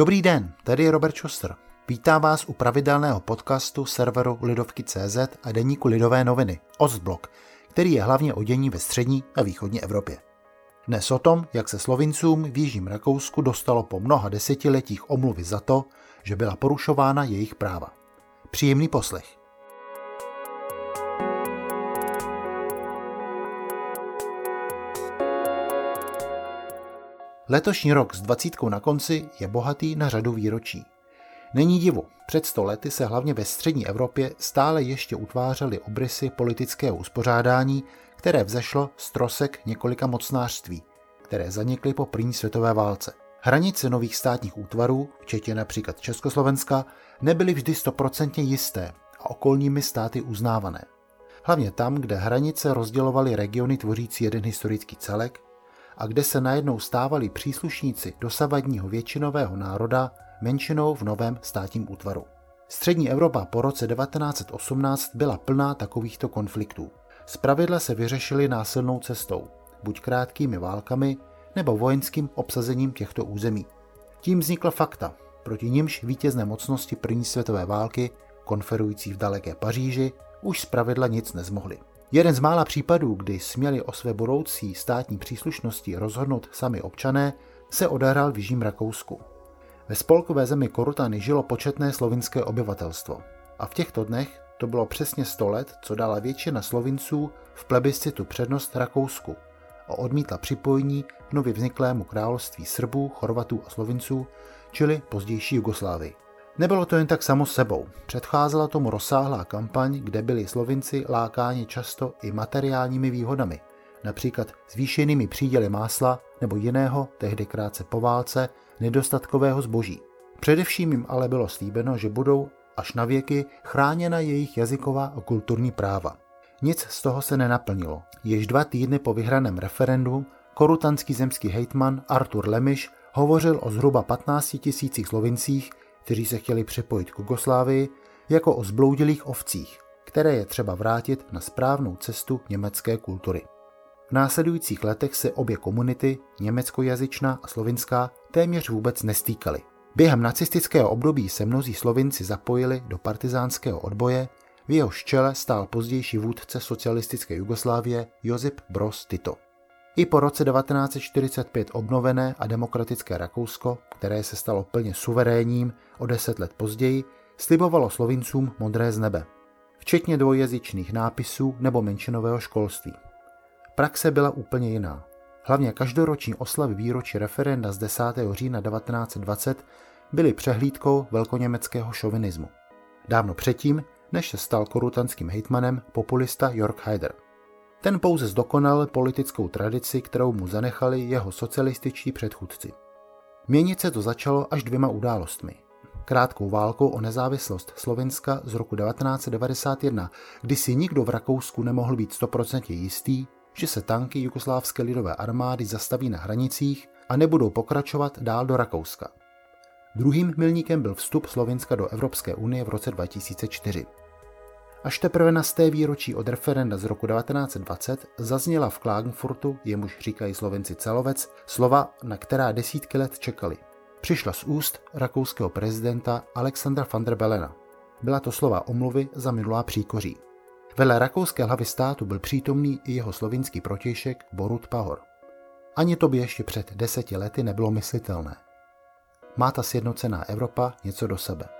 Dobrý den, tady je Robert Schuster. Vítám vás u pravidelného podcastu serveru Lidovky.cz a deníku Lidové noviny Ostblok, který je hlavně o dění ve střední a východní Evropě. Dnes o tom, jak se Slovincům v Jižním Rakousku dostalo po mnoha desetiletích omluvy za to, že byla porušována jejich práva. Příjemný poslech. Letošní rok s dvacítkou na konci je bohatý na řadu výročí. Není divu, před sto lety se hlavně ve střední Evropě stále ještě utvářely obrysy politického uspořádání, které vzešlo z trosek několika mocnářství, které zanikly po první světové válce. Hranice nových státních útvarů, včetně například Československa, nebyly vždy stoprocentně jisté a okolními státy uznávané. Hlavně tam, kde hranice rozdělovaly regiony tvořící jeden historický celek, a kde se najednou stávali příslušníci dosavadního většinového národa menšinou v novém státním útvaru. Střední Evropa po roce 1918 byla plná takovýchto konfliktů. Zpravidla se vyřešily násilnou cestou, buď krátkými válkami nebo vojenským obsazením těchto území. Tím vznikla fakta, proti nimž vítězné mocnosti první světové války, konferující v daleké Paříži, už zpravidla nic nezmohly. Jeden z mála případů, kdy směli o své budoucí státní příslušnosti rozhodnout sami občané, se odehrál v Jižním Rakousku. Ve spolkové zemi Korutany žilo početné slovinské obyvatelstvo. A v těchto dnech to bylo přesně 100 let, co dala většina Slovinců v plebiscitu přednost Rakousku a odmítla připojení k nově vzniklému království Srbů, Chorvatů a Slovinců, čili pozdější Jugoslávii. Nebylo to jen tak samo sebou. Předcházela tomu rozsáhlá kampaň, kde byli Slovinci lákáni často i materiálními výhodami, například zvýšenými příděly másla nebo jiného, tehdy krátce po válce, nedostatkového zboží. Především jim ale bylo slíbeno, že budou až na věky chráněna jejich jazyková a kulturní práva. Nic z toho se nenaplnilo. Jež dva týdny po vyhraném referendu korutanský zemský hejtman Artur Lemiš hovořil o zhruba 15 tisících Slovincích, kteří se chtěli připojit k Jugoslávii, jako o zbloudilých ovcích, které je třeba vrátit na správnou cestu německé kultury. V následujících letech se obě komunity, německojazyčná a slovinská, téměř vůbec nestýkaly. Během nacistického období se mnozí Slovinci zapojili do partizánského odboje, v jeho čele stál pozdější vůdce socialistické Jugoslávie Josip Broz Tito. I po roce 1945 obnovené a demokratické Rakousko, které se stalo plně suverénním o deset let později, slibovalo Slovincům modré z nebe, včetně dvojjazyčných nápisů nebo menšinového školství. Praxe byla úplně jiná. Hlavně každoroční oslavy výročí referenda z 10. října 1920 byly přehlídkou velkoněmeckého šovinismu. Dávno předtím, než se stal korutanským hejtmanem populista Jörg Haider. Ten pouze zdokonal politickou tradici, kterou mu zanechali jeho socialističtí předchůdci. Měnit se to začalo až dvěma událostmi. Krátkou válkou o nezávislost Slovenska z roku 1991, kdy si nikdo v Rakousku nemohl být stoprocentně jistý, že se tanky jugoslávské lidové armády zastaví na hranicích a nebudou pokračovat dál do Rakouska. Druhým milníkem byl vstup Slovenska do Evropské unie v roce 2004. Až teprve na sté výročí od referenda z roku 1920 zazněla v Klagenfurtu, jemuž říkají Slovenci celovec, slova, na která desítky let čekali. Přišla z úst rakouského prezidenta Alexandra van der Belena. Byla to slova omluvy za minulá příkoří. Vele rakouské hlavy státu byl přítomný i jeho slovinský protějšek Borut Pahor. Ani to by ještě před deseti lety nebylo myslitelné. Má ta sjednocená Evropa něco do sebe.